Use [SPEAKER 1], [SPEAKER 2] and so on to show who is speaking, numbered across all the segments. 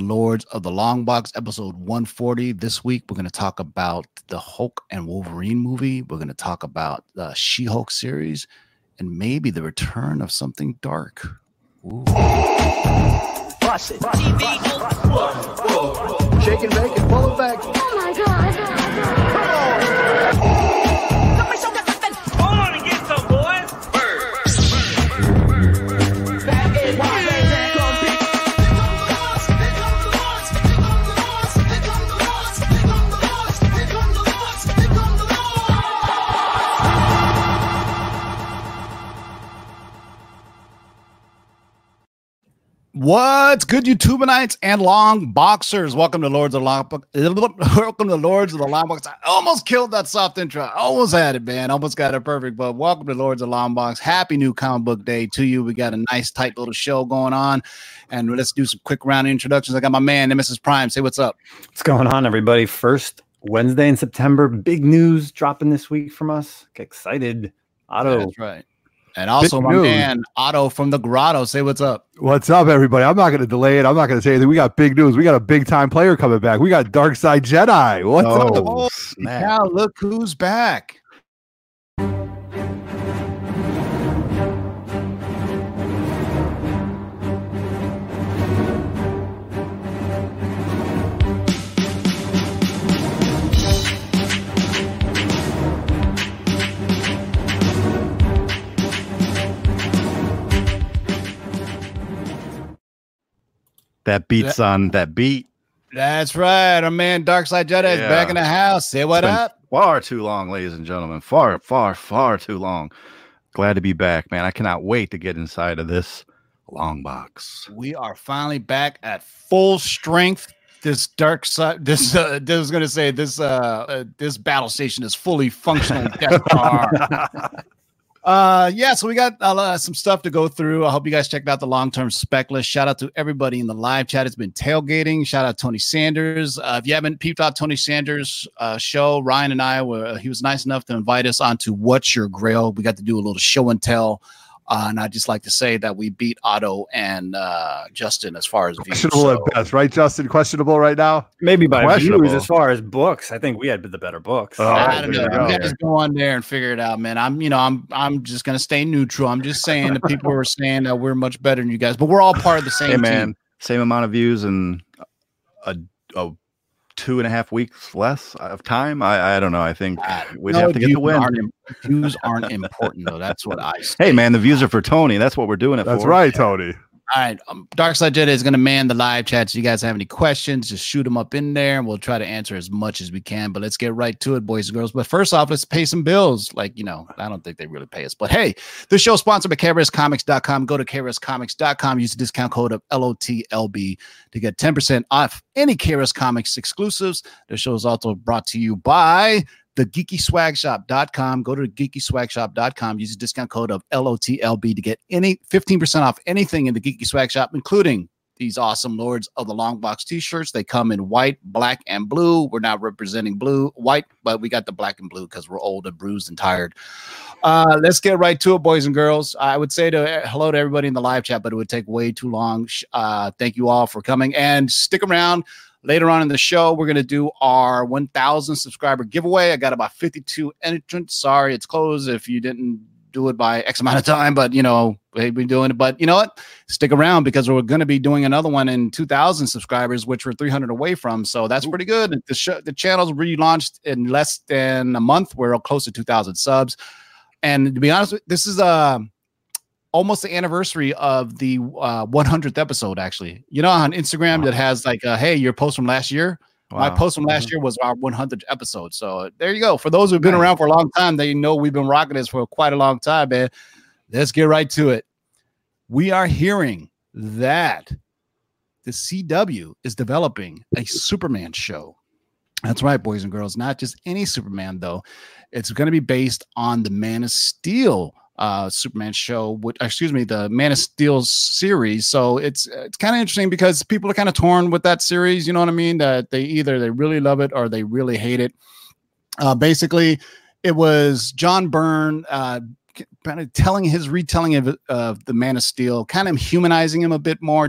[SPEAKER 1] Lords of the Long Box, episode 140. This week, we're going to talk about the Hulk and Wolverine movie. We're going to talk about the She Hulk series and maybe the return of something dark. Ooh.
[SPEAKER 2] Bust it. Shake and bake and pull it back.
[SPEAKER 1] What's good, YouTubeites and long boxers? Welcome to Lords of the Long Box. Welcome to Lords of the Long Box. I almost killed that soft intro. I almost had it, man. Almost got it perfect. But welcome to Lords of the Long Box. Happy new comic book day to you. We got a nice, tight little show going on. And let's do some quick round introductions. I got my man, Nemesis Prime. Say what's up.
[SPEAKER 3] What's going on, everybody? First Wednesday in September. Big news dropping this week from us. Get excited. Otto.
[SPEAKER 1] That's right. And also
[SPEAKER 4] Big
[SPEAKER 1] my
[SPEAKER 4] news.
[SPEAKER 1] man, Otto from the Grotto. Say what's up.
[SPEAKER 4] What's up, everybody? I'm not going to delay it. I'm not going to say anything. We got big news. We got a big time player coming back. We got Dark Side Jedi. What's oh, up?
[SPEAKER 1] Oh, Now look who's back.
[SPEAKER 5] That beats on that beat.
[SPEAKER 1] That's right. Our man Dark Side Jedi is back in the house. Say what up.
[SPEAKER 5] Far too long, ladies and gentlemen. Far, far, far too long. Glad to be back, man. I cannot wait to get inside of this long box.
[SPEAKER 1] We are finally back at full strength. This dark side, this uh, this was gonna say this uh, uh this battle station is fully functional. Uh, yeah, so we got uh, some stuff to go through. I hope you guys checked out the long term spec list. Shout out to everybody in the live chat. It's been tailgating. Shout out Tony Sanders. Uh, if you haven't peeped out Tony Sanders' uh, show, Ryan and I were he was nice enough to invite us onto What's Your Grail. We got to do a little show and tell. Uh, and I'd just like to say that we beat Otto and uh, Justin as far as views.
[SPEAKER 4] Questionable
[SPEAKER 1] So-
[SPEAKER 4] at best, right, Justin? Questionable right now.
[SPEAKER 3] Maybe by views as far as books. I think we had the better books.
[SPEAKER 4] Oh,
[SPEAKER 1] I don't know.
[SPEAKER 4] you
[SPEAKER 1] You
[SPEAKER 4] go.
[SPEAKER 1] guys go on there and figure it out, man. I'm, you know, I'm, I'm just gonna stay neutral. I'm just saying the people who are saying that we're much better than you guys, but we're all part of the same
[SPEAKER 5] Hey, man,
[SPEAKER 1] team.
[SPEAKER 5] same amount of views and a, a two and a half weeks less of time. I, I don't know. I think ah, we'd
[SPEAKER 1] No,
[SPEAKER 5] have to get
[SPEAKER 1] views
[SPEAKER 5] the win.
[SPEAKER 1] Aren't, views aren't important though. That's what I. Say.
[SPEAKER 5] Hey, man, the views are for Tony. That's what we're doing it
[SPEAKER 4] That's
[SPEAKER 5] for.
[SPEAKER 4] right, Tony.
[SPEAKER 1] All right, um, Dark Side Jedi is going to man the live chat. So you guys have any questions, just shoot them up in there, and we'll try to answer as much as we can. But let's get right to it, boys and girls. But first off, let's pay some bills. Like you know, I don't think they really pay us, but hey, this show sponsored by KRSComics.com. Go to KRSComics.com. Use the discount code of LOTLB to get ten percent off any KRS Comics exclusives. The show is also brought to you by the geekyswagshop.com. Go to geekyswagshop.com. Use the discount code of LOTLB to get any 15% off anything in the Geeky Swag Shop, including these awesome Lords of the Long Box t-shirts. They come in white, black, and blue. We're not representing blue, white, but we got the black and blue because we're old and bruised and tired. Uh, let's get right to it, boys and girls. I would say to hello to everybody in the live chat, but it would take way too long. Uh, thank you all for coming and stick around. Later on in the show, we're going to do our 1,000 subscriber giveaway. I got about 52 entrants. Sorry, it's closed if you didn't do it by X amount of time, but you know, we've been doing it. But you know what? Stick around because we're going to be doing another one in 2,000 subscribers, which we're 300 away from. So that's pretty good. The, show, the channel's relaunched in less than a month. We're close to 2,000 subs. And to be honest, this is uh, almost the anniversary of the uh, 100th episode. Actually, you know, on Instagram that has like, uh, "Hey, your post from last year." My post from last year was our 100th episode. So there you go. For those who've been around for a long time, they know we've been rocking this for quite a long time, man. Let's get right to it. We are hearing that the CW is developing a Superman show. That's right, boys and girls. Not just any Superman, though. It's going to be based on the Man of Steel uh Superman show, which excuse me, the Man of Steel series. So it's it's kind of interesting because people are kind of torn with that series. You know what I mean? That they either they really love it or they really hate it. Uh, basically, it was John Byrne uh, kind of telling his retelling of, of the Man of Steel, kind of humanizing him a bit more,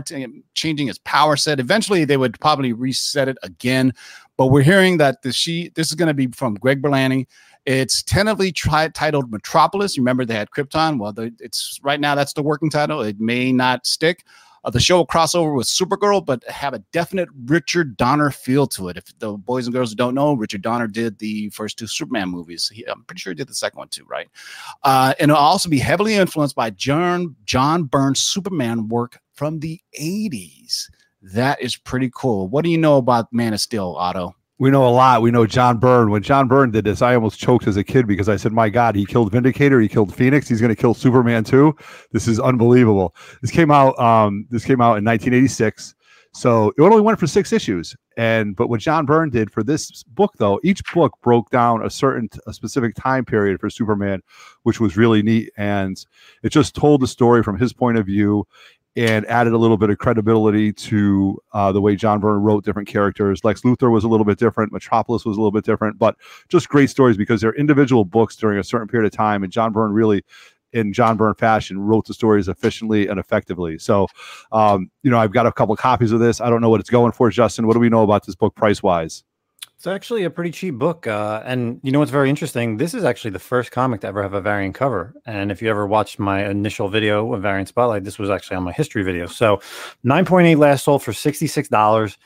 [SPEAKER 1] changing his power set. Eventually, they would probably reset it again. But we're hearing that the she this is going to be from Greg Berlanti. It's tentatively tri- titled Metropolis. Remember, they had Krypton. Well, the, it's right now that's the working title. It may not stick. Uh, the show will cross over with Supergirl, but have a definite Richard Donner feel to it. If the boys and girls don't know, Richard Donner did the first two Superman movies. He, I'm pretty sure he did the second one too, right? Uh, and it'll also be heavily influenced by John John Byrne's Superman work from the 80s. That is pretty cool. What do you know about Man of Steel, Otto?
[SPEAKER 4] We know a lot. We know John Byrne. When John Byrne did this, I almost choked as a kid because I said, "My God, he killed Vindicator. He killed Phoenix. He's going to kill Superman too. This is unbelievable." This came out. Um, this came out in 1986. So it only went for six issues. And but what John Byrne did for this book, though, each book broke down a certain a specific time period for Superman, which was really neat. And it just told the story from his point of view and added a little bit of credibility to uh, the way John Byrne wrote different characters. Lex Luthor was a little bit different. Metropolis was a little bit different, but just great stories because they're individual books during a certain period of time. And John Byrne really, in John Byrne fashion, wrote the stories efficiently and effectively. So, um, you know, I've got a couple copies of this. I don't know what it's going for, Justin. What do we know about this book price wise?
[SPEAKER 3] It's actually a pretty cheap book. Uh, and you know what's very interesting? This is actually the first comic to ever have a variant cover. And if you ever watched my initial video of Variant Spotlight, this was actually on my history video. So 9.8 last sold for $66.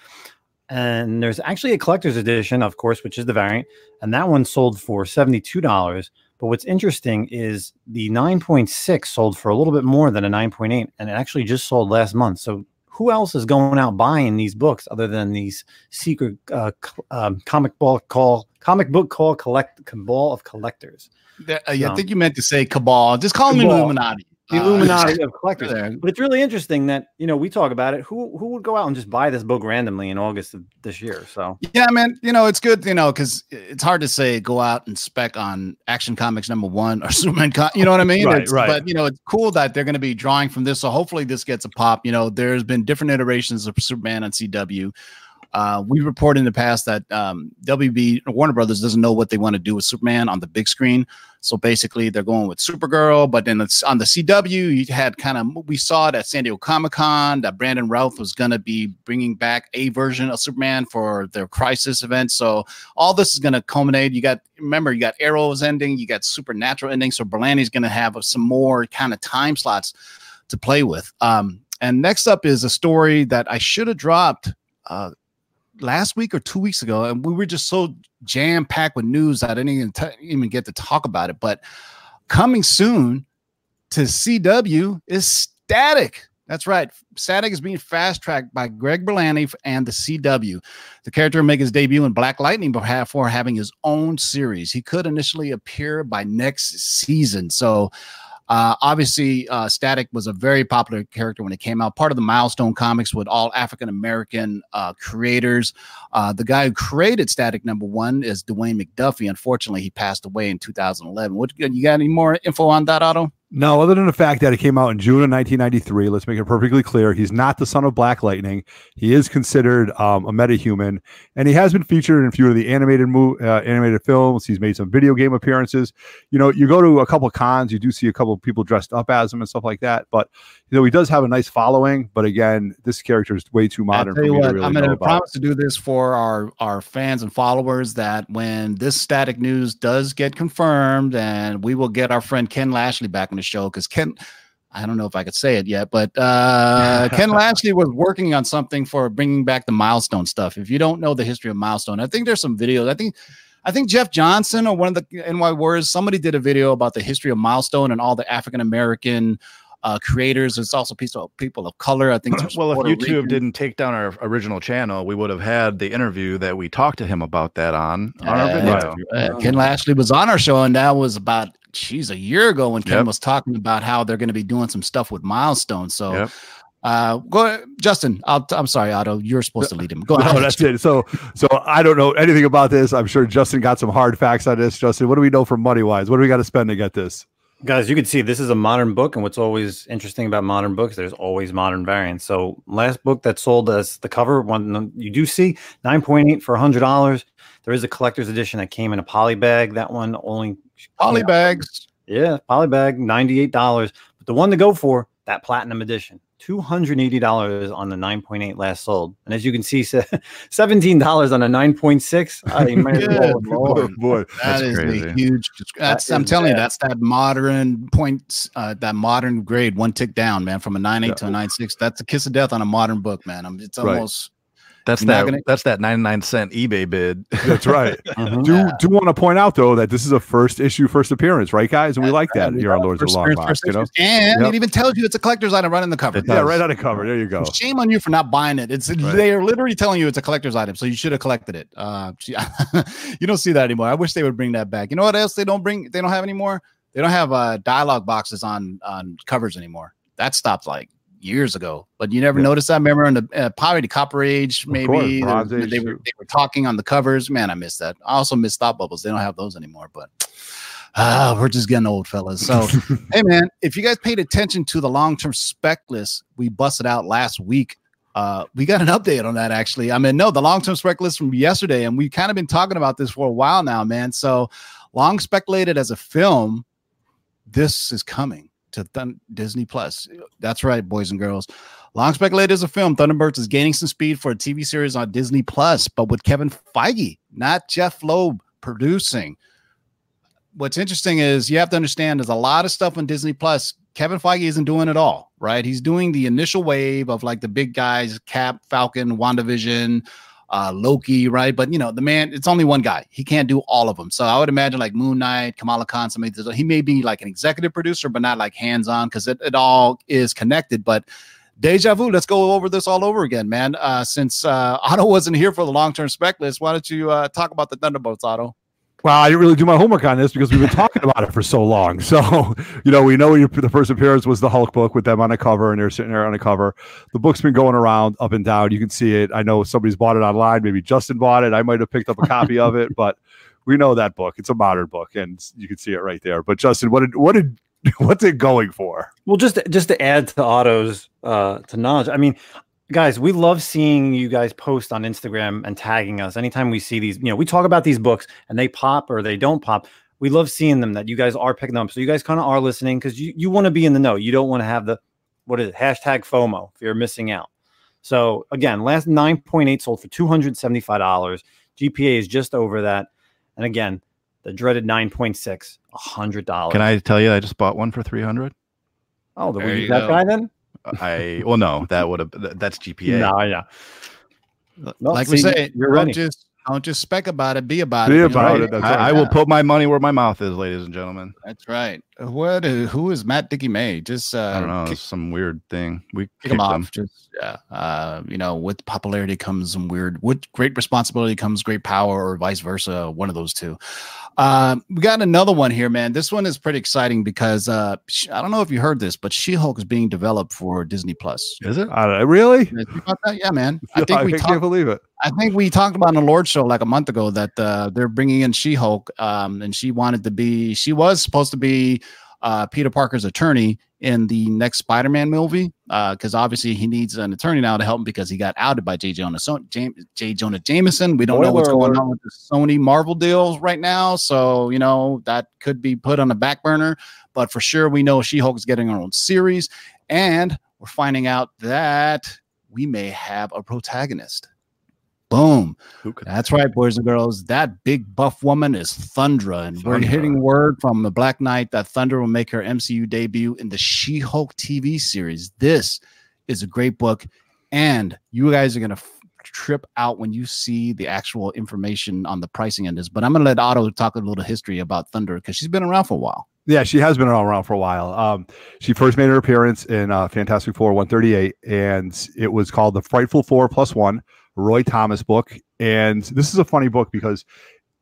[SPEAKER 3] And there's actually a collector's edition, of course, which is the variant. And that one sold for $72. But what's interesting is the 9.6 sold for a little bit more than a 9.8. And it actually just sold last month. So who else is going out buying these books other than these secret uh, um, comic ball call comic book call collect cabal of collectors
[SPEAKER 1] That- uh, yeah, I think you meant to say cabal. Just call them Illuminati.
[SPEAKER 3] The
[SPEAKER 1] Uh,
[SPEAKER 3] illuminati of collectors
[SPEAKER 1] there.
[SPEAKER 3] but it's really interesting that you know we talk about it who who would go out and just buy this book randomly in august of this year so
[SPEAKER 1] Yeah, man. You know, it's good, you know, because it's hard to say go out and spec on Action Comics number one or Superman. You know what I mean?
[SPEAKER 4] Right,
[SPEAKER 1] It's-
[SPEAKER 4] right.
[SPEAKER 1] But, you know, it's cool that they're going to be drawing from this. So hopefully this gets a pop. You know, there's been different iterations of Superman on CW. Uh, we reported in the past that um, WB Warner Brothers doesn't know what they want to do with Superman on the big screen. So basically, they're going with Supergirl. But then it's on the CW, you had kind of we saw it at San Diego Comic Con that Brandon Routh was going to be bringing back a version of Superman for their Crisis event. So all this is going to culminate. You got remember you got Arrows ending, you got Supernatural ending. So Berlanti's going to have some more kind of time slots to play with. Um, and next up is a story that I should have dropped. Uh, last week or two weeks ago, and we were just so jam packed with news I didn't even, t- even get to talk about it. But coming soon to CW is Static. That's right. Static is being fast tracked by Greg Berlanti and the CW. The character will make his debut in Black Lightning before having his own series. He could initially appear by next season. So, uh, obviously, uh, Static was a very popular character when it came out. Part of the Milestone Comics with all African American uh, creators. Uh, the guy who created Static Number One is Dwayne McDuffie. Unfortunately, he passed away in 2011. What you got? Any more info on that, Otto?
[SPEAKER 4] No, other than the fact that it came out in June of 1993. Let's make it perfectly clear. He's not the son of Black Lightning. He is considered um, a metahuman, and he has been featured in a few of the animated mo- uh, animated films. He's made some video game appearances. You know, you go to a couple cons, you do see a couple of people dressed up as him and stuff like that. But you know, he does have a nice following. But again, this character is way too modern for me
[SPEAKER 1] what,
[SPEAKER 4] to really
[SPEAKER 1] I'm going to promise to do this for our our fans and followers that when this static news does get confirmed, and we will get our friend Ken Lashley back on the show because Ken. I don't know if I could say it yet, but uh, Ken Lashley was working on something for bringing back the milestone stuff. If you don't know the history of milestone, I think there's some videos. I think, I think Jeff Johnson or one of the NY Warriors, somebody did a video about the history of milestone and all the African American uh, creators. It's also people people of color. I think.
[SPEAKER 5] well, if YouTube
[SPEAKER 1] Rican-
[SPEAKER 5] didn't take down our original channel, we would have had the interview that we talked to him about that on, on our
[SPEAKER 1] Uh,
[SPEAKER 5] video.
[SPEAKER 1] Uh, Ken Lashley was on our show, and that was about geez a year ago when Ken
[SPEAKER 5] Yep.
[SPEAKER 1] was talking about how they're going to be doing some stuff with Milestone. So,
[SPEAKER 5] Yep.
[SPEAKER 1] uh, go ahead, Justin. I'll, I'm sorry, Otto. You're supposed to lead him. Go ahead.
[SPEAKER 4] No, that's it. So, so I don't know anything about this. I'm sure Justin got some hard facts on this. Justin, what do we know from money wise? What do we got to spend to get this?
[SPEAKER 3] guys you can see this is a modern book and what's always interesting about modern books there's always modern variants so last book that sold us the cover one you do see 9.8 for $100 there is a collector's edition that came in a poly bag that one only
[SPEAKER 1] Poly bags.
[SPEAKER 3] Yeah, polybag, $98. But the one to go for, that platinum edition, $280 on the 9.8 last sold. And as you can see, $17 on a 9.6. I mean,
[SPEAKER 1] Good
[SPEAKER 3] Lord,
[SPEAKER 4] Boy,
[SPEAKER 3] Lord.
[SPEAKER 4] boy.
[SPEAKER 1] That
[SPEAKER 5] That's
[SPEAKER 1] is
[SPEAKER 5] crazy.
[SPEAKER 1] a huge. That's
[SPEAKER 3] That
[SPEAKER 1] I'm
[SPEAKER 3] is
[SPEAKER 1] telling you, that's that modern points, uh, that modern grade, one tick down, man, from a nine eight
[SPEAKER 4] Yeah.
[SPEAKER 1] to a nine six. That's a kiss of death on a modern book, man. I'm, it's
[SPEAKER 4] Right.
[SPEAKER 1] Almost
[SPEAKER 5] That's
[SPEAKER 1] You're
[SPEAKER 5] that.
[SPEAKER 1] gonna-
[SPEAKER 5] That's that ninety nine cent eBay bid.
[SPEAKER 4] That's right.
[SPEAKER 3] Mhm.
[SPEAKER 4] do
[SPEAKER 1] Yeah.
[SPEAKER 4] do want to point out though that this is a first issue, first appearance, right, guys? And we like that here on Lords of
[SPEAKER 1] First
[SPEAKER 4] Long Box. You know,
[SPEAKER 1] and
[SPEAKER 4] Yep.
[SPEAKER 1] it even tells you it's a collector's item right on the cover.
[SPEAKER 5] It
[SPEAKER 4] yeah,
[SPEAKER 5] does.
[SPEAKER 4] right on the cover. There you go.
[SPEAKER 1] Shame on you for not buying it. It's
[SPEAKER 4] Right.
[SPEAKER 1] they are literally telling you it's a collector's item, so you should have collected it. Uh, you don't see that anymore. I wish they would bring that back. You know what else they don't bring? They don't have anymore. They don't have uh, dialogue boxes on on covers anymore. That stopped like years ago. But you never
[SPEAKER 4] Yeah.
[SPEAKER 1] noticed that. Remember in the uh, probably the Copper Age, maybe
[SPEAKER 4] course,
[SPEAKER 1] they- they, were they were talking on the covers. Man, I miss that. I also miss thought bubbles. They don't have those anymore. But ah, we're just getting old, fellas. So hey man, if you guys paid attention to the long-term spec list we busted out last week, uh, we got an update on that actually. I mean, no, the long-term spec list from yesterday, and we've kind of been talking about this for a while now, man. So long speculated as a film, this is coming to Disney Plus. That's right, boys and girls. Long speculated as a film, Thunderbolts is gaining some speed for a TV series on Disney Plus, but with Kevin Feige, not Jeph Loeb, producing what's interesting is you have to understand there's a lot of stuff on Disney Plus. Kevin Feige isn't doing it all, right? He's doing the initial wave of like the big guys, Cap, Falcon, WandaVision, uh, Loki, right? But you know, the man, it's only one guy. He can't do all of them. So I would imagine like Moon Knight, Kamala Khan, somebody he may be like an executive producer, but not like hands-on because it, it all is connected. But deja vu, let's go over this all over again, man. Uh, since uh, Otto wasn't here for the long-term spec list, why don't you uh, talk about the Thunderbolts, Otto?
[SPEAKER 4] Well, I didn't really do my homework on this because we've been talking about it for so long. So, you know, we know your, the first appearance was the Hulk book with them on a cover, and they're sitting there on a cover. The book's been going around up and down. You can see it. I know somebody's bought it online. Maybe Justin bought it. I might have picked up a copy of it, but we know that book. It's a modern book, and you can see it right there. But Justin, what did what did what's it going for?
[SPEAKER 3] Well, just just to add to Otto's uh, to knowledge, I mean, guys, we love seeing you guys post on Instagram and tagging us anytime we see these. You know, we talk about these books and they pop or they don't pop. We love seeing them that you guys are picking them up. So you guys kind of are listening because you you want to be in the know. You don't want to have the what is it hashtag FOMO if you're missing out. So again, last nine point eight sold for two hundred seventy five dollars. GPA is just over that, and again, the dreaded 9.6 $100
[SPEAKER 5] Can I tell you? I just bought one for three hundred.
[SPEAKER 3] Oh, the
[SPEAKER 1] There
[SPEAKER 3] we
[SPEAKER 1] you
[SPEAKER 3] that
[SPEAKER 1] go.
[SPEAKER 3] guy then?
[SPEAKER 5] I well, no, that would have that's GPA.
[SPEAKER 3] No, yeah. No,
[SPEAKER 1] like we say,
[SPEAKER 3] you're
[SPEAKER 1] don't just don't just spec about it, be about
[SPEAKER 4] Be
[SPEAKER 1] it. you
[SPEAKER 4] about
[SPEAKER 1] know?
[SPEAKER 4] it, that's
[SPEAKER 5] I,
[SPEAKER 4] right.
[SPEAKER 5] I will put my money where my mouth is, ladies and gentlemen.
[SPEAKER 1] That's right. What? uh, Who is Matt Dickey May? Just uh,
[SPEAKER 5] I don't know.
[SPEAKER 1] kick,
[SPEAKER 5] some weird thing. We
[SPEAKER 1] kick him
[SPEAKER 5] them.
[SPEAKER 1] off. Just yeah. Uh, you know, with popularity comes some weird. With great responsibility comes great power, or vice versa. One of those two. Um, we got another one here, man. This one is pretty exciting because uh, I don't know if you heard this, but She-Hulk is being developed for Disney Plus.
[SPEAKER 5] Is it?
[SPEAKER 4] I. Really?
[SPEAKER 1] Did you know about that? Yeah, man. I think we
[SPEAKER 4] can't believe it.
[SPEAKER 1] I think we talked about on the Lord show like a month ago that uh, they're bringing in She Hulk, um, and she wanted to be. She was supposed to be uh, Peter Parker's attorney in the next Spider-Man movie, because obviously he needs an attorney now to help him because he got outed by J. Jonah so, Jam- J. Jonah Jameson. We don't know what's going on with the Sony Marvel deals right now, so you know that could be put on the back burner. But for sure, we know She Hulk is getting her own series, and we're finding out that we may have a protagonist. Boom. That's right, boys and girls. That big buff woman is Thundra, and we're hitting word from the Black Knight that Thundra will make her MCU debut in the She-Hulk TV series. This is a great book, and you guys are gonna f- trip out when you see the actual information on the pricing in this. But I'm gonna let Otto talk a little history about Thundra because she's been around for a while.
[SPEAKER 4] Yeah, she has been around for a while. Um, she first made her appearance in uh, Fantastic Four 138, and it was called The Frightful Four Plus One, Roy Thomas book. And this is a funny book because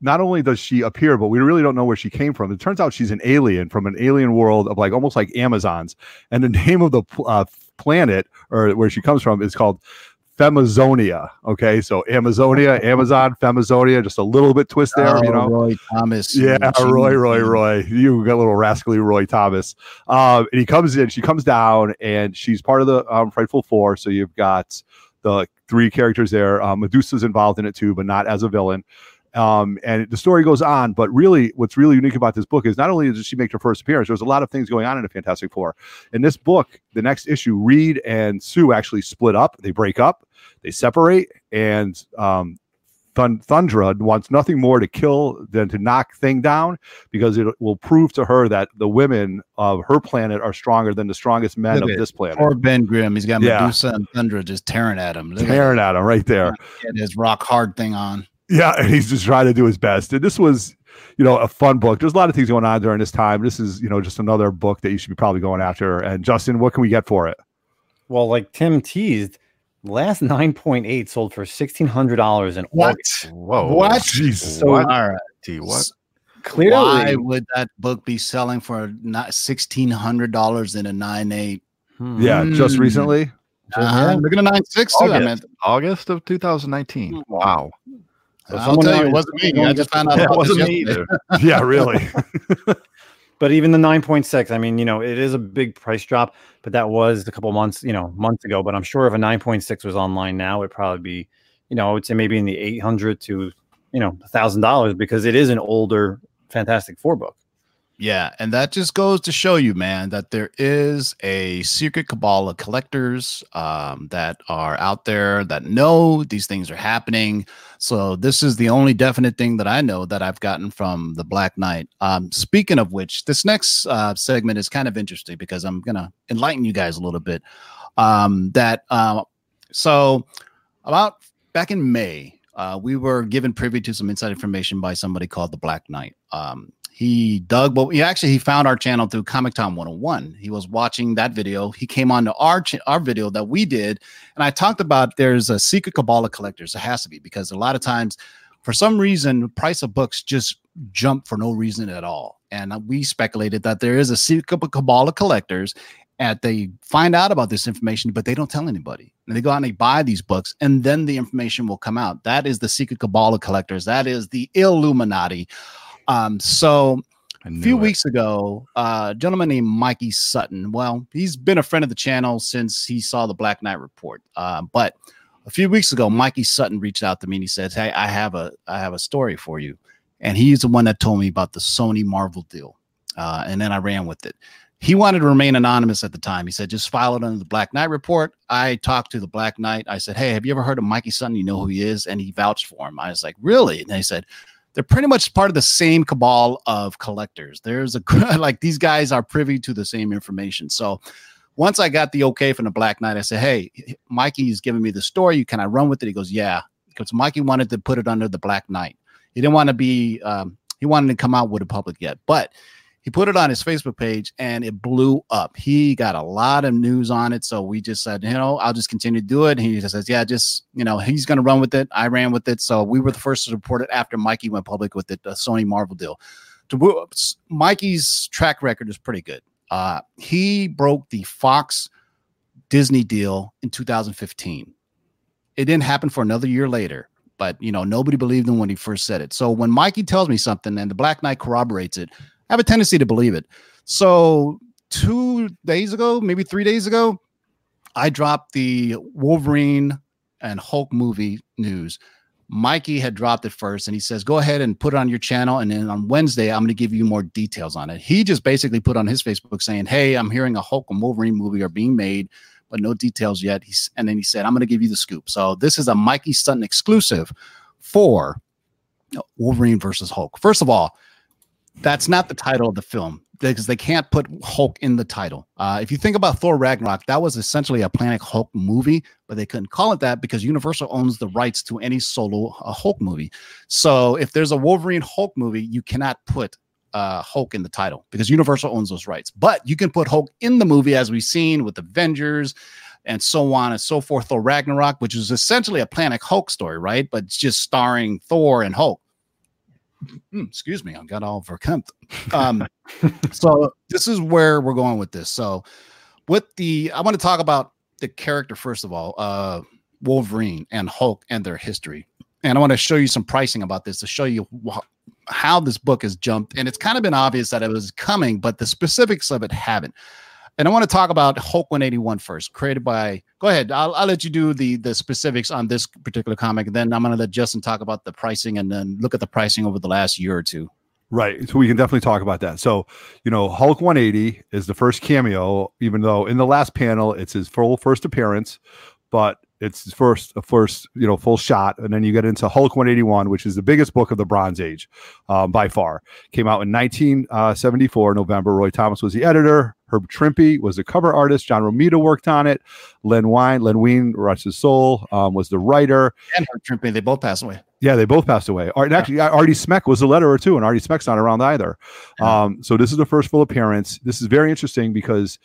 [SPEAKER 4] not only does she appear, but we really don't know where she came from. It turns out she's an alien from an alien world of like almost like Amazons. And the name of the uh, planet or where she comes from is called Femazonia. Okay, so Amazonia, Amazon, Femazonia, just a little bit twist there, you
[SPEAKER 1] Oh,
[SPEAKER 4] know.
[SPEAKER 1] Roy Thomas.
[SPEAKER 4] Yeah, Roy, Roy, Roy. You got a little rascally Roy Thomas. Um, and he comes in, she comes down, and she's part of the um, Frightful Four. So you've got the three characters there. Um, Medusa's involved in it too, but not as a villain. Um, and the story goes on, but really, what's really unique about this book is not only does she make her first appearance, there's a lot of things going on in the Fantastic Four. In this book, the next issue, Reed and Sue actually split up. They break up, they separate, and um, Thun- Thundra wants nothing more to kill than to knock Thing down because it will prove to her that the women of her planet are stronger than the strongest men
[SPEAKER 1] Look
[SPEAKER 4] of
[SPEAKER 1] at
[SPEAKER 4] this planet.
[SPEAKER 1] Or Ben Grimm. He's got
[SPEAKER 4] Yeah.
[SPEAKER 1] Medusa and Thundra just tearing at him. Look
[SPEAKER 4] Tearing at him right there.
[SPEAKER 1] him. Get his rock hard thing on.
[SPEAKER 4] Yeah, and he's just trying to do his best. And this was, you know, a fun book. There's a lot of things going on during this time. This is, you know, just another book that you should be probably going after. And Justin, what can we get for it?
[SPEAKER 3] Well, like Tim teased, last 9.8 sold for $1,600 in
[SPEAKER 1] What?
[SPEAKER 3] August.
[SPEAKER 5] Whoa.
[SPEAKER 1] What?
[SPEAKER 4] Jesus.
[SPEAKER 5] So, what?
[SPEAKER 1] All right.
[SPEAKER 5] T, what?
[SPEAKER 3] Clearly,
[SPEAKER 1] Why would that book be selling for not sixteen hundred dollars in a nine eight?
[SPEAKER 3] Hmm.
[SPEAKER 4] Yeah, just
[SPEAKER 1] Mm.
[SPEAKER 4] recently.
[SPEAKER 1] Uh, look at a nine six too. I
[SPEAKER 5] August.
[SPEAKER 1] meant,
[SPEAKER 5] August of 2019. Wow.
[SPEAKER 3] So
[SPEAKER 1] I'll tell you, it wasn't me. I just found out
[SPEAKER 5] That
[SPEAKER 1] about this
[SPEAKER 5] wasn't me either.
[SPEAKER 4] yeah, really.
[SPEAKER 3] But even the 9.6, I mean, you know, it is a big price drop, but that was a couple months, you know, months ago. But I'm sure if a 9.6 was online now, it'd probably be, you know, I would say maybe in the 800 to, you know, thousand dollars because it is an older Fantastic Four book.
[SPEAKER 1] Yeah, and that just goes to show you, man, that there is a secret cabal of collectors um, that are out there that know these things are happening. So this is the only definite thing that I know that I've gotten from the Black Knight. Um, speaking of which, this next uh, segment is kind of interesting because I'm gonna enlighten you guys a little bit. Um, that uh, so about back in May, uh, we were given privy to some inside information by somebody called the Black Knight. Um, he dug, but he actually he found our channel through Comic Tom 101. He was watching that video. He came on to our our video that we did, and I talked about there's a secret cabal of collectors. It has to be because a lot of times, for some reason, the price of books just jump for no reason at all. And we speculated that there is a secret cabal of collectors, and they find out about this information, but they don't tell anybody. And they go out and they buy these books, and then the information will come out. That is the secret cabal of collectors. That is the Illuminati. Um, so a few
[SPEAKER 5] it.
[SPEAKER 1] weeks ago, uh, a gentleman named Mikey Sutton. Well, he's been a friend of the channel since he saw the Black Knight report. Uh, but a few weeks ago, Mikey Sutton reached out to me and he says, "Hey, I have a I have a story for you." And he's the one that told me about the Sony Marvel deal. Uh, and then I ran with it. He wanted to remain anonymous at the time. He said, just file it under the Black Knight report. I talked to the Black Knight. I said, Hey, have you ever heard of Mikey Sutton? You know who he is? And he vouched for him. I was like, Really? And they said, they're pretty much part of the same cabal of collectors. There's a like these guys are privy to the same information. So once I got the okay from the Black Knight, I said, Hey, Mikey's giving me the story. You can I run with it? He goes, Yeah. Because Mikey wanted to put it under the Black Knight. He didn't want to be um, he wanted to come out with the public yet, but he put it on his Facebook page and it blew up. He got a lot of news on it. So we just said, you know, I'll just continue to do it. And he just says, yeah, just, you know, he's going to run with it. I ran with it. So we were the first to report it after Mikey went public with it, the Sony Marvel deal. To, Mikey's track record is pretty good. Uh, he broke the Fox Disney deal in 2015. It didn't happen for another year later but you know nobody believed him when he first said it so when mikey tells me something and the black knight corroborates it i have a tendency to believe it so two days ago maybe three days ago i dropped the wolverine and hulk movie news mikey had dropped it first and he says go ahead and put it on your channel and then on wednesday i'm going to give you more details on it he just basically put on his facebook saying hey i'm hearing a hulk and wolverine movie are being made but no details yet. He's and then he said, "I'm going to give you the scoop." So this is a Mikey Sutton exclusive for Wolverine versus Hulk. First of all, that's not the title of the film because they can't put Hulk in the title. Uh, if you think about Thor Ragnarok, that was essentially a Planet Hulk movie, but they couldn't call it that because Universal owns the rights to any solo uh, Hulk movie. So if there's a Wolverine Hulk movie, you cannot put uh, Hulk in the title because Universal owns those rights. But you can put Hulk in the movie as we've seen with Avengers and so on and so forth. Thor Ragnarok, which is essentially a Planet Hulk story, right? But it's just starring Thor and Hulk. Mm, excuse me, I got all verklempt. Um, so this is where we're going with this. So with the, I want to talk about the character first of all, uh, Wolverine and Hulk and their history. And I want to show you some pricing about this to show you wh- how this book has jumped. And it's kind of been obvious that it was coming, but the specifics of it haven't. And I want to talk about Hulk 181 first, created by. Go ahead. I'll, I'll let you do the the specifics on this particular comic. And then I'm going to let Justin talk about the pricing and then look at the pricing over the last year or two.
[SPEAKER 4] Right. So we can definitely talk about that. So, you know, Hulk 180 is the first cameo, even though in the last panel it's his full first appearance, but it's first a first, you know, full shot. And then you get into Hulk 181, which is the biggest book of the Bronze Age um, by far. Came out in 1974, November. Roy Thomas was the editor. Herb Trimpe was the cover artist. John Romita worked on it. Len Wein, Len Wein, rest his soul, um, was the writer.
[SPEAKER 1] And Herb Trimpe, they both passed away.
[SPEAKER 4] Yeah, they both passed away. Art, and actually, Artie Simek was the letterer too, and Artie Simek's not around either. Um, so this is the first full appearance. This is very interesting because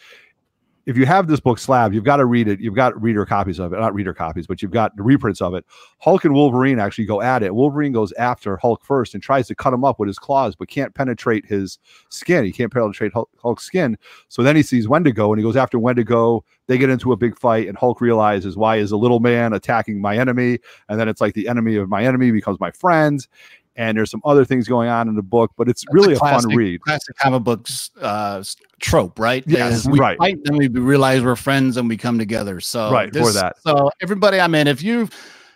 [SPEAKER 4] if you have this book slab, you've got to read it. You've got reader copies of it, not reader copies, but you've got the reprints of it. Hulk and Wolverine actually go at it. Wolverine goes after Hulk first and tries to cut him up with his claws, but can't penetrate his skin. He can't penetrate Hulk, Hulk's skin. So then he sees Wendigo and he goes after Wendigo. They get into a big fight, and Hulk realizes why is a little man attacking my enemy, and then it's like the enemy of my enemy becomes my friend. And there's some other things going on in the book, but it's
[SPEAKER 1] That's
[SPEAKER 4] really a,
[SPEAKER 1] classic,
[SPEAKER 4] fun read.
[SPEAKER 1] Classic comic books uh, trope, right?
[SPEAKER 4] Yes,
[SPEAKER 1] we
[SPEAKER 4] right.
[SPEAKER 1] Fight, then we realize we're friends and we come together. So
[SPEAKER 4] Right, for that.
[SPEAKER 1] So everybody, I mean, if you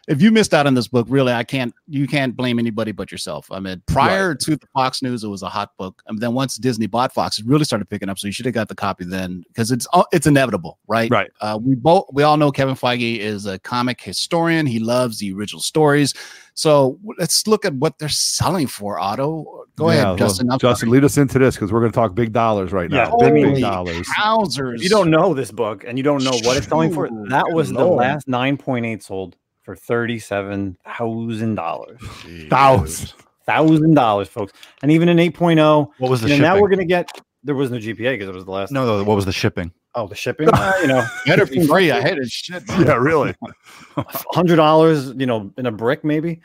[SPEAKER 1] if you missed out on this book, really, I can't. You can't blame anybody but yourself. I mean, prior to the Fox News, it was a hot book, and then once Disney bought Fox, it really started picking up. So you should have got the copy then, because it's it's inevitable, right?
[SPEAKER 4] Right.
[SPEAKER 1] Uh, we both we all know Kevin Feige is a comic historian. He loves the original stories. So let's look at what they're selling for. Otto, go
[SPEAKER 4] Yeah,
[SPEAKER 1] ahead, Justin. I'm
[SPEAKER 4] Justin, lead us into this because we're going to talk big dollars right
[SPEAKER 3] Yeah,
[SPEAKER 4] now. Big, big dollars.
[SPEAKER 1] Trousers.
[SPEAKER 3] If you don't know this book and you don't know what it's selling for, that was the last 9.8 sold for $37,000.
[SPEAKER 4] Thousands.
[SPEAKER 3] Thousand dollars, folks. And even an 8.0,
[SPEAKER 5] What was the
[SPEAKER 3] you know,
[SPEAKER 5] shipping?
[SPEAKER 3] now we're going to get, there was no GPA because it was the last.
[SPEAKER 5] no, no, what was the shipping?
[SPEAKER 3] Oh, the shipping, uh, you know,
[SPEAKER 1] better be free. I hate it. Shit.
[SPEAKER 4] Yeah, really.
[SPEAKER 3] hundred dollars, you know, in a brick maybe.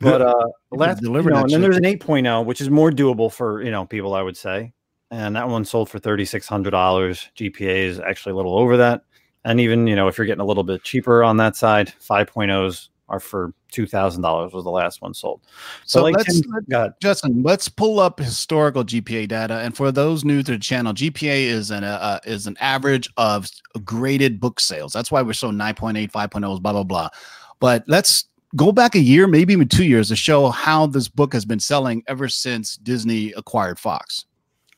[SPEAKER 3] But uh last
[SPEAKER 1] could
[SPEAKER 3] you know,
[SPEAKER 1] that
[SPEAKER 3] and then
[SPEAKER 1] shit.
[SPEAKER 3] there's an 8.0, which is more doable for you know people, I would say. And that one sold for thirty six hundred dollars. GPA is actually a little over that. And even you know, if you're getting a little bit cheaper on that side, 5.0s are for two thousand dollars was the last one sold.
[SPEAKER 1] So
[SPEAKER 3] like
[SPEAKER 1] let's
[SPEAKER 3] Tim- go.
[SPEAKER 1] Justin, let's pull up historical GPA data. And for those new to the channel, GPA is an uh, is an average of graded book sales. That's why we're so 9.8, 5.0, blah blah blah. But let's go back a year, maybe even two years, to show how this book has been selling ever since Disney acquired Fox.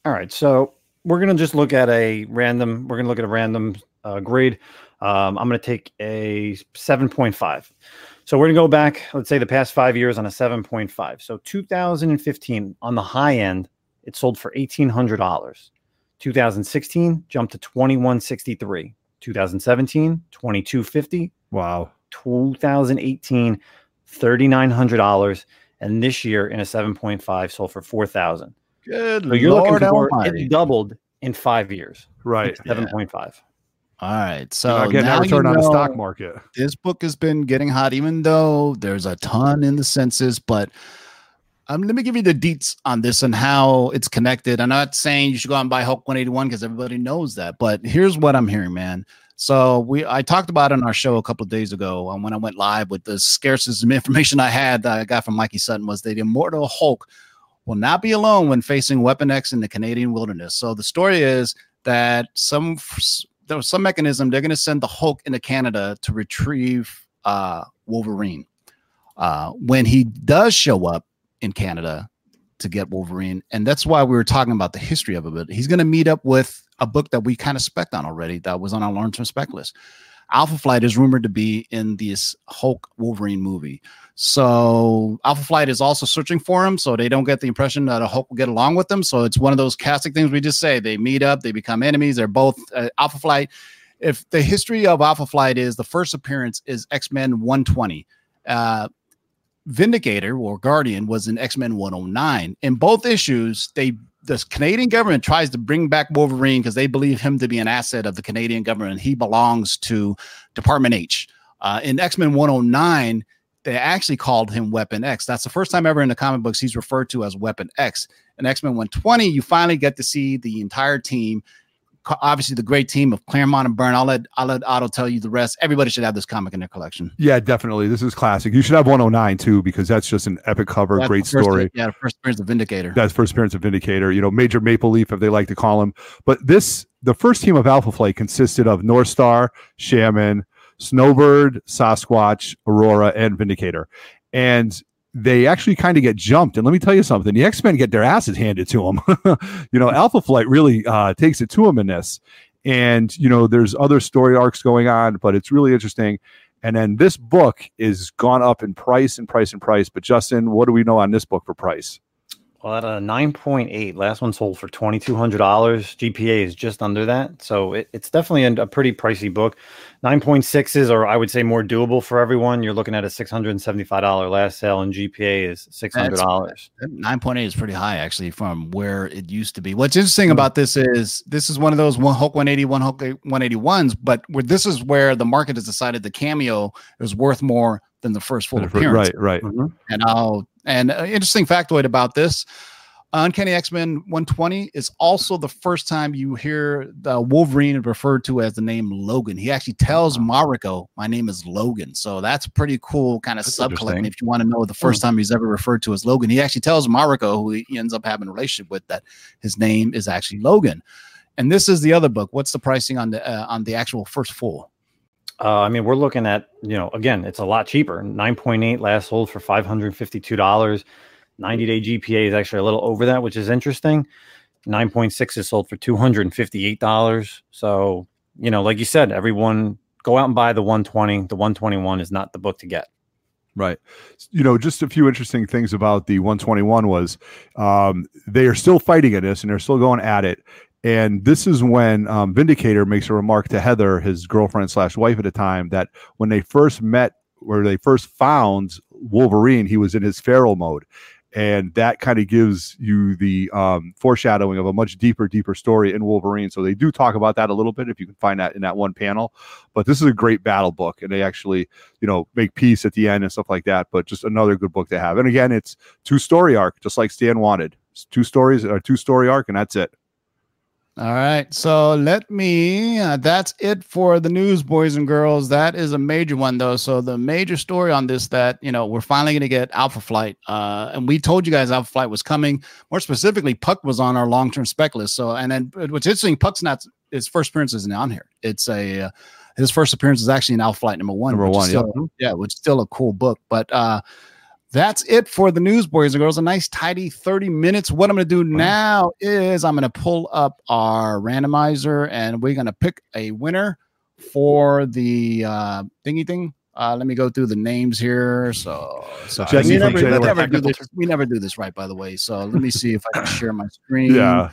[SPEAKER 3] All right, so we're gonna just look at a random. We're gonna look at a random uh, grade. Um, I'm gonna take a 7.5. So we're gonna go back. Let's say the past five years on a 7.5. So 2015 on the high end, it sold for $1,800. 2016 jumped to 2163. 2017 2250.
[SPEAKER 4] Wow.
[SPEAKER 3] 2018 $3,900, and this year in a 7.5 sold for 4,000.
[SPEAKER 1] Good
[SPEAKER 3] So you're looking for
[SPEAKER 1] Almighty.
[SPEAKER 3] it doubled in five years.
[SPEAKER 4] Right.
[SPEAKER 3] Seven point five.
[SPEAKER 1] All right,
[SPEAKER 4] You're
[SPEAKER 1] so
[SPEAKER 4] not getting
[SPEAKER 1] now
[SPEAKER 4] that return
[SPEAKER 1] you
[SPEAKER 4] on the
[SPEAKER 1] know-
[SPEAKER 4] stock market.
[SPEAKER 1] this book has been getting hot, even though there's a ton in the census. But um, let me give you the deets on this and how it's connected. I'm not saying you should go out and buy Hulk 181 because everybody knows that, but here's what I'm hearing, man. So we I talked about it on our show a couple of days ago um, when I went live with the scarcest information I had that I got from Mikey Sutton was that the immortal Hulk will not be alone when facing Weapon X in the Canadian wilderness. So the story is that some there was some mechanism they're going to send the Hulk into Canada to retrieve uh, Wolverine. Uh, when he does show up in Canada to get Wolverine, and that's why we were talking about the history of it. But he's going to meet up with a book that we kind of spec on already that was on our long-term spec list. Alpha Flight is rumored to be in this Hulk Wolverine movie. So Alpha Flight is also searching for him, so they don't get the impression that a Hulk will get along with them. So it's one of those classic things we just say: they meet up, they become enemies. They're both uh, Alpha Flight. If the history of Alpha Flight is the first appearance is X Men 120, uh, Vindicator or Guardian was in X Men 109. In both issues, they the Canadian government tries to bring back Wolverine because they believe him to be an asset of the Canadian government. He belongs to Department H. Uh, in X Men 109, they actually called him Weapon X. That's the first time ever in the comic books he's referred to as Weapon X. In X Men 120, you finally get to see the entire team obviously the great team of Claremont and Byrne. I'll let I'll let Otto tell you the rest. Everybody should have this comic in their collection.
[SPEAKER 4] Yeah, definitely. This is classic. You should have 109 too, because that's just an epic cover,
[SPEAKER 1] That's
[SPEAKER 4] great
[SPEAKER 1] first-
[SPEAKER 4] story.
[SPEAKER 1] Yeah, the first appearance of Vindicator.
[SPEAKER 4] That's first appearance of Vindicator, you know, Major Maple Leaf, if they like to call him. But this, the first team of Alpha Flight consisted of Northstar, Shaman, Snowbird, Sasquatch, Aurora, and Vindicator. And they actually kind of get jumped. And let me tell you something the X Men get their asses handed to them. you know, Alpha Flight really uh, takes it to them in this. And, you know, there's other story arcs going on, but it's really interesting. And then this book is gone up in price and price and price. But Justin, what do we know on this book for price?
[SPEAKER 3] Well, at a 9.8, last one sold for $2,200. GPA is just under that. So it, it's definitely a, a pretty pricey book. 9.6s are, I would say, more doable for everyone. You're looking at a $675 last sale, and GPA is $600.
[SPEAKER 1] Nine point eight is pretty high actually from where it used to be. What's interesting
[SPEAKER 4] Hmm.
[SPEAKER 1] about this is this is one of those one Hulk 180, one Hulk 181s, but where this is where the market has decided the cameo is worth more than the first full appearance.
[SPEAKER 4] Right, right.
[SPEAKER 1] And I'll and uh, interesting factoid about this. Uncanny X Men 120 is also the first time you hear the Wolverine referred to as the name Logan. He actually tells Mariko, "My name is Logan." So that's pretty cool, kind of subcollecting. If you want to know the first time he's ever referred to as Logan, he actually tells Mariko, who he ends up having a relationship with, that his name is actually Logan. And this is the other book. What's the pricing on the uh, on the actual first full?
[SPEAKER 3] Uh, I mean, we're looking at, you know, again, it's a lot cheaper. 9.8 last sold for $552. 90 day GPA is actually a little over that, which is interesting. 9.6 is sold for $258. So, you know, like you said, everyone go out and buy the 120. The 121 is not the book to get.
[SPEAKER 4] Right. You know, just a few interesting things about the 121 was um, they are still fighting at this and they're still going at it. And this is when um, Vindicator makes a remark to Heather, his girlfriend slash wife at the time, that when they first met, where they first found Wolverine, he was in his feral mode. And that kind of gives you the um, foreshadowing of a much deeper, deeper story in Wolverine. So they do talk about that a little bit if you can find that in that one panel. But this is a great battle book, and they actually you know, make peace at the end and stuff like that. But just another good book to have. And again, it's two story arc, just like Stan wanted. It's two stories, a two story arc, and that's it.
[SPEAKER 1] All right. So let me, uh, that's it for the news, boys and girls. That is a major one, though. So the major story on this that, you know, we're finally going to get Alpha Flight. Uh, and we told you guys Alpha Flight was coming. More specifically, Puck was on our long term spec list. So, and then what's interesting, Puck's not, his first appearance isn't on here. It's a, uh, his first appearance is actually in Alpha Flight number one.
[SPEAKER 4] Number
[SPEAKER 1] which is
[SPEAKER 4] one, yeah.
[SPEAKER 1] yeah, which is still a cool book. But, uh, that's it for the news, boys and girls. A nice, tidy 30 minutes. What I'm going to do now is I'm going to pull up our randomizer and we're going to pick a winner for the uh, thingy thing. Uh, let me go through the names here. So, so we, never, we, never do this, we never do this right, by the way. So let me see if I can share my screen.
[SPEAKER 4] Yeah.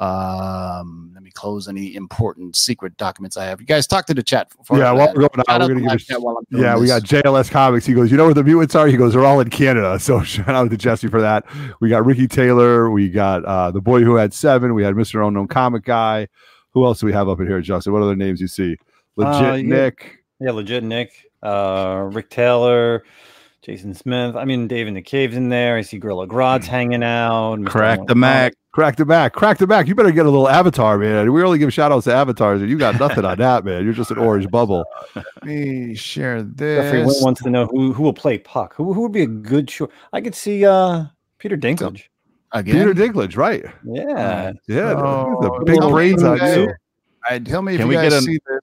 [SPEAKER 1] Um, let me close any important secret documents I have. You guys talk to the chat. For
[SPEAKER 4] yeah,
[SPEAKER 1] for
[SPEAKER 4] while we're going
[SPEAKER 1] Shout
[SPEAKER 4] on,
[SPEAKER 1] out
[SPEAKER 4] we're gonna give
[SPEAKER 1] chat
[SPEAKER 4] a,
[SPEAKER 1] while I'm doing
[SPEAKER 4] yeah, we got JLS Comics. He goes, you know where the mutants are? He goes, they're all in Canada. So shout out to Jesse for that. We got Ricky Taylor. We got uh, the boy who had seven. We had Mr. Unknown Comic Guy. Who else do we have up in here, Justin? What other names you see? Legit
[SPEAKER 3] Uh, yeah.
[SPEAKER 4] Nick.
[SPEAKER 3] Yeah, legit Nick, uh, Rick Taylor, Jason Smith. I mean, Dave in the Caves in there. I see Gorilla Grodd's hanging out. Mr.
[SPEAKER 5] Crack
[SPEAKER 3] Unknown
[SPEAKER 5] the Mac.
[SPEAKER 4] Crack the back. Crack the back. You better get a little avatar, man. We only give shout outs to avatars, and you got nothing on that, man. You're just an orange bubble.
[SPEAKER 1] Let me share
[SPEAKER 3] Jeffrey Wynn
[SPEAKER 1] this.
[SPEAKER 3] wants to know who who will play Puck. Who who would be a good choice? I could see uh Peter Dinklage.
[SPEAKER 1] Again,
[SPEAKER 4] Peter Dinklage, right?
[SPEAKER 3] Yeah.
[SPEAKER 4] Yeah,
[SPEAKER 1] Oh,
[SPEAKER 4] the big brains on you.
[SPEAKER 1] All right, tell me if
[SPEAKER 5] Can
[SPEAKER 1] you
[SPEAKER 5] we
[SPEAKER 1] guys
[SPEAKER 5] get an-
[SPEAKER 1] see this.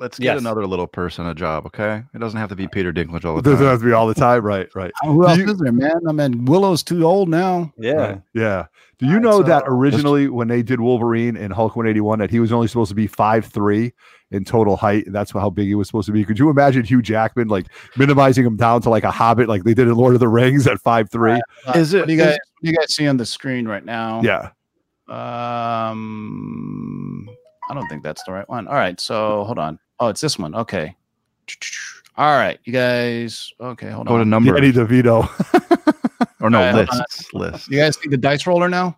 [SPEAKER 5] Let's get
[SPEAKER 3] Yes.
[SPEAKER 5] another little person a job, okay? It doesn't have to be Peter Dinklage all
[SPEAKER 4] It
[SPEAKER 5] the
[SPEAKER 4] doesn't have to be all the time, right? Right.
[SPEAKER 1] Who else
[SPEAKER 4] you-
[SPEAKER 1] is there, man? I mean, Willow's too old now.
[SPEAKER 3] Yeah.
[SPEAKER 4] Right. Yeah. Do you
[SPEAKER 1] Alright,
[SPEAKER 4] know that
[SPEAKER 1] so-
[SPEAKER 4] originally when they did Wolverine in Hulk 181 that he was only supposed to be five three in total height? and That's how big he was supposed to be. Could you imagine Hugh Jackman like minimizing him down to like a hobbit like they did in Lord of the Rings at five three?
[SPEAKER 5] Is
[SPEAKER 1] What
[SPEAKER 5] it?
[SPEAKER 1] do you
[SPEAKER 5] is-
[SPEAKER 1] guys? What do you guys see on the screen right now?
[SPEAKER 4] Yeah.
[SPEAKER 1] Um, I don't think that's the right one. All right, so hold on. Oh, it's this one. Okay. All right, you guys. Okay, hold
[SPEAKER 5] Go to
[SPEAKER 1] on.
[SPEAKER 5] number
[SPEAKER 4] Danny DeVito.
[SPEAKER 5] or no
[SPEAKER 1] Alright, hold
[SPEAKER 5] lists. List.
[SPEAKER 1] You guys see the dice roller now?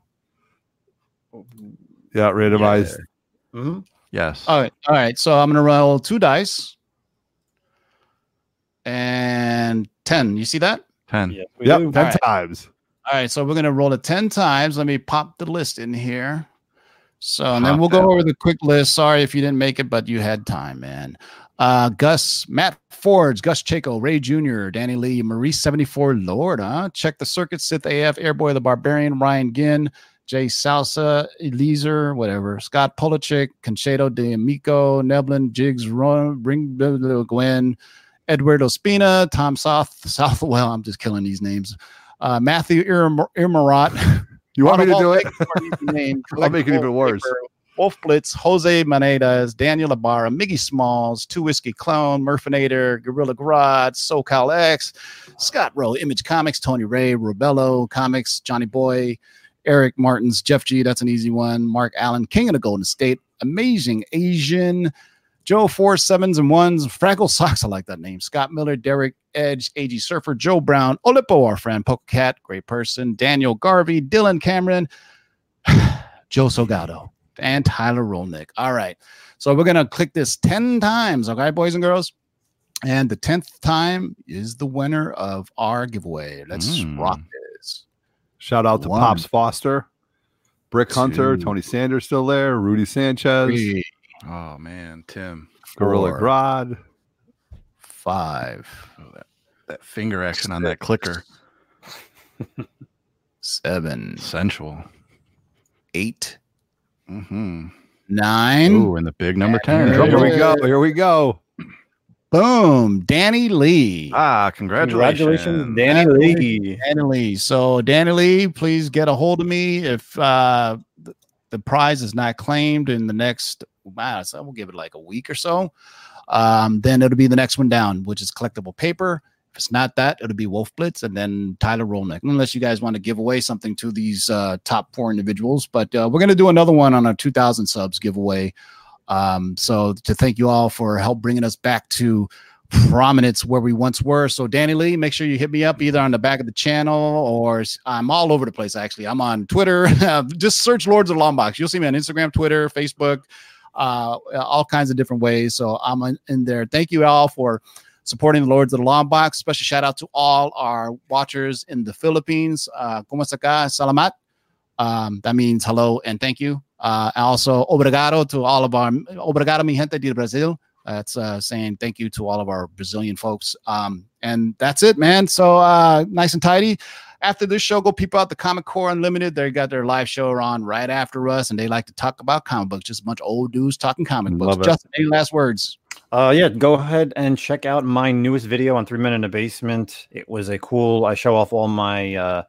[SPEAKER 4] yeah, randomized.
[SPEAKER 3] Mhm.
[SPEAKER 5] Yes.
[SPEAKER 1] All right, all right. So I'm gonna roll two dice and ten. You see that?
[SPEAKER 5] Ten.
[SPEAKER 3] Yeah,
[SPEAKER 4] Yep, ten
[SPEAKER 1] Alright.
[SPEAKER 4] times.
[SPEAKER 1] All right, so we're gonna roll it ten times. Let me pop the list in here. So, and then we'll go over the quick list. Sorry if you didn't make it, but you had time, man. Uh, Gus, Matt Fords, Gus Chaco, Ray Jr., Danny Lee, Maurice 74, Lord, huh? Check the circuit, Sith AF, Airboy the Barbarian, Ryan Ginn, Jay Salsa, Eliezer, whatever, Scott Polachek, Conchedo de Amico, Neblin, Jigs, Ron, Ring, Gwen, Edward Ospina, Tom South, Southwell. I'm just killing these names. Uh, Matthew Irm- Irmarat.
[SPEAKER 4] You want me to do it?
[SPEAKER 1] Name,
[SPEAKER 4] I'll make it even worse.
[SPEAKER 1] Wolf Blitz, Jose Manedas, Daniel Ibarra, Miggy Smalls, Two Whiskey Clone, Murfinator, Gorilla Garage, SoCal X, Scott Rowe, Image Comics, Tony Ray, Robello Comics, Johnny Boy, Eric Martins, Jeff G, that's an easy one, Mark Allen, King of the Golden State, Amazing Asian, Joe Four Sevens and Ones, Fraggle Socks, I like that name, Scott Miller, Derek Edge, AG Surfer, Joe Brown, Olipo, our friend, Poke Cat, great person, Daniel Garvey, Dylan Cameron, Joe Sogado and Tyler Rolnick. All right. So we're going to click this 10 times, okay, boys and girls? And the 10th time is the winner of our giveaway. Let's
[SPEAKER 5] Mm.
[SPEAKER 1] rock this.
[SPEAKER 4] Shout out to
[SPEAKER 1] One.
[SPEAKER 4] Pops Foster, Brick Hunter, Tony Sanders still there, Rudy Sanchez,
[SPEAKER 1] Three,
[SPEAKER 5] Oh man, Tim.
[SPEAKER 4] Gorilla Grodd.
[SPEAKER 1] Five,
[SPEAKER 5] Oh, that, that finger action on that clicker.
[SPEAKER 1] seven,
[SPEAKER 5] Sensual.
[SPEAKER 1] eight,
[SPEAKER 5] Mm-hmm.
[SPEAKER 1] nine.
[SPEAKER 5] Ooh, and the big number ten.
[SPEAKER 1] Here
[SPEAKER 4] Here we go. Here we go.
[SPEAKER 1] Boom. Danny Lee.
[SPEAKER 5] Ah, congratulations.
[SPEAKER 3] Congratulations, Danny Lee.
[SPEAKER 1] Danny Lee. So Danny Lee, please get a hold of me if uh, th- the prize is not claimed in the next. Wow, so we'll give it like a week or so. Um, then it'll be the next one down, which is collectible paper. If it's not that, it'll be Wolf Blitz and then Tyler Rolnick. Unless you guys want to give away something to these uh, top four individuals, but uh, we're gonna do another one on our 2,000 subs giveaway. Um, so to thank you all for help bringing us back to prominence where we once were. So Danny Lee, make sure you hit me up either on the back of the channel or I'm all over the place. Actually, I'm on Twitter. Just search Lords of the Long Box. You'll see me on Instagram, Twitter, Facebook, uh, all kinds of different ways. So I'm in, there. Thank you all for supporting the Lords of the Long Box. Special shout out to all our watchers in the Philippines. Uh. Salamat. Um, that means hello and thank you. Uh, also, obrigado to all of our obrigado mi gente de Brazil. That's uh, saying thank you to all of our Brazilian folks. Um, and that's it, man. So uh, nice and tidy. After this show, go peep out the Comic Core Unlimited. They got their live show on right after us, and they like to talk about comic books. Just a bunch of old dudes talking comic books.
[SPEAKER 5] Love it.
[SPEAKER 1] Justin, any last words?
[SPEAKER 3] Uh, yeah, go ahead and check out my newest video on Three Men in a Basement. It was a cool. I show off all my uh,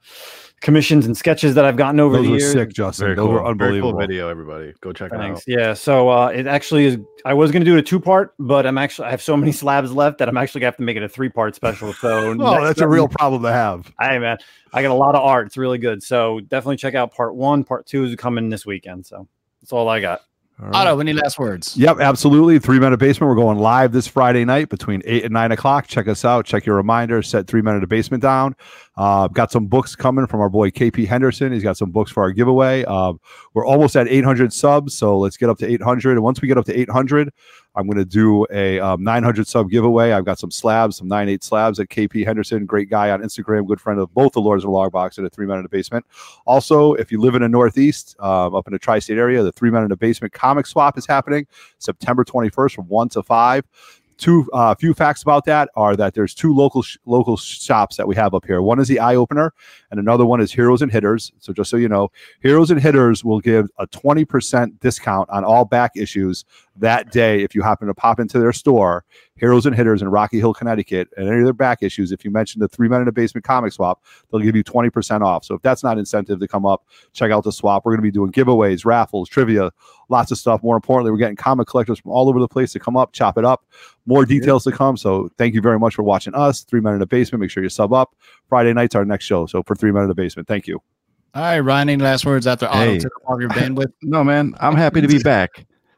[SPEAKER 3] commissions and sketches that I've gotten over
[SPEAKER 4] Those
[SPEAKER 3] the
[SPEAKER 4] were
[SPEAKER 3] years.
[SPEAKER 4] sick, Justin.
[SPEAKER 5] Very
[SPEAKER 4] Those
[SPEAKER 5] cool.
[SPEAKER 4] were
[SPEAKER 5] Very
[SPEAKER 4] unbelievable.
[SPEAKER 5] cool video, everybody. Go check
[SPEAKER 3] Thanks.
[SPEAKER 5] it out.
[SPEAKER 3] Yeah. So uh, it actually is. I was going to do it a two part, but I'm actually I have so many slabs left that I'm actually going to have to make it a three part special. So
[SPEAKER 4] Oh,
[SPEAKER 3] next
[SPEAKER 4] that's a real problem to have.
[SPEAKER 3] Hey man, I got a lot of art. It's really good. So definitely check out part one. Part two is coming this weekend. So that's all I got.
[SPEAKER 4] Right.
[SPEAKER 1] Otto, any last words?
[SPEAKER 4] Yep, absolutely. Three Men in a Basement. We're going live this Friday night between eight and nine o'clock. Check us out. Check your reminder. Set Three Men in a Basement down. Uh, got some books coming from our boy KP Henderson. He's got some books for our giveaway. Um, we're almost at 800 subs, so let's get up to 800. And once we get up to 800, I'm going to do a um, 900 sub giveaway. I've got some slabs, some 9.8 slabs at KP Henderson. Great guy on Instagram, good friend of both the Lords of the Long Box and a Three Men in the Basement. Also, if you live in the Northeast, um, up in the tri state area, the Three Men in the Basement comic swap is happening September 21st from 1 to 5. Two uh, few facts about that are that there's two local sh- local shops that we have up here. One is the Eye Opener, and another one is Heroes and Hitters. So just so you know, Heroes and Hitters will give a 20% discount on all back issues that day if you happen to pop into their store, Heroes and Hitters in Rocky Hill, Connecticut, and any of their back issues. If you mention the Three Men in the Basement comic swap, they'll give you 20% off. So if that's not incentive to come up, check out the swap. We're going to be doing giveaways, raffles, trivia, lots of stuff. More importantly, we're getting comic collectors from all over the place to come up, chop it up. More details to come. So thank you very much for watching us. Three Men in the Basement. Make sure you sub up. Friday night's our next show. So for Three Men in the Basement, thank you.
[SPEAKER 1] All right, Ryan, any last words after Otto
[SPEAKER 5] Hey.
[SPEAKER 1] took off your bandwidth?
[SPEAKER 5] No, man, I'm happy to be back.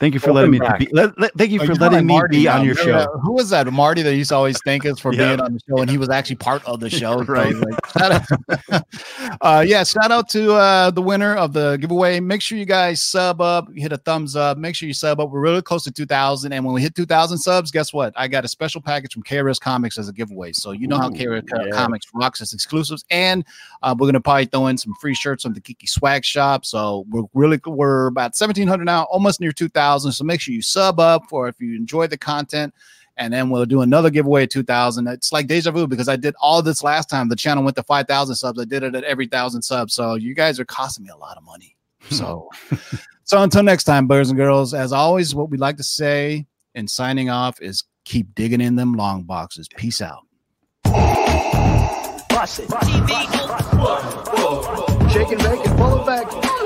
[SPEAKER 5] Thank you for
[SPEAKER 3] Welcome
[SPEAKER 5] letting me
[SPEAKER 3] back.
[SPEAKER 5] be. Let, let- thank you
[SPEAKER 1] Oh,
[SPEAKER 5] for
[SPEAKER 1] you
[SPEAKER 5] letting me
[SPEAKER 1] Marty
[SPEAKER 5] be
[SPEAKER 1] now.
[SPEAKER 5] on your
[SPEAKER 1] Remember
[SPEAKER 5] show.
[SPEAKER 1] that- Who was that? Marty that used to always thank us for
[SPEAKER 5] Yeah.
[SPEAKER 1] being on the show, and he was actually part of the show. So,
[SPEAKER 5] Right.
[SPEAKER 1] like, out- uh, yeah, shout out to uh, the winner of the giveaway. Make sure you guys sub up, hit a thumbs up. Make sure you sub up. We're really close to 2,000, and when we hit 2,000 subs, guess what? I got a special package from KRS Comics as a giveaway. So you know how
[SPEAKER 5] Ooh,
[SPEAKER 1] KRS
[SPEAKER 3] yeah.
[SPEAKER 1] Comics rocks its exclusives, and uh, we're gonna probably throw in some free shirts from the Kiki Swag Shop. So we're really we're about 1,700 now, almost near 2,000. So make sure you sub up or if you enjoy the content. And then we'll do another giveaway at 2000. It's like deja vu because I did all this last time. The channel went to 5,000 subs. I did it at every thousand subs. So you guys are costing me a lot of money. So, so until next time, boys and girls, as always, what we like to say in signing off is keep digging in them long boxes. Peace out.
[SPEAKER 2] Bust it. Shake and bake and pull it back.
[SPEAKER 6] Oh my god.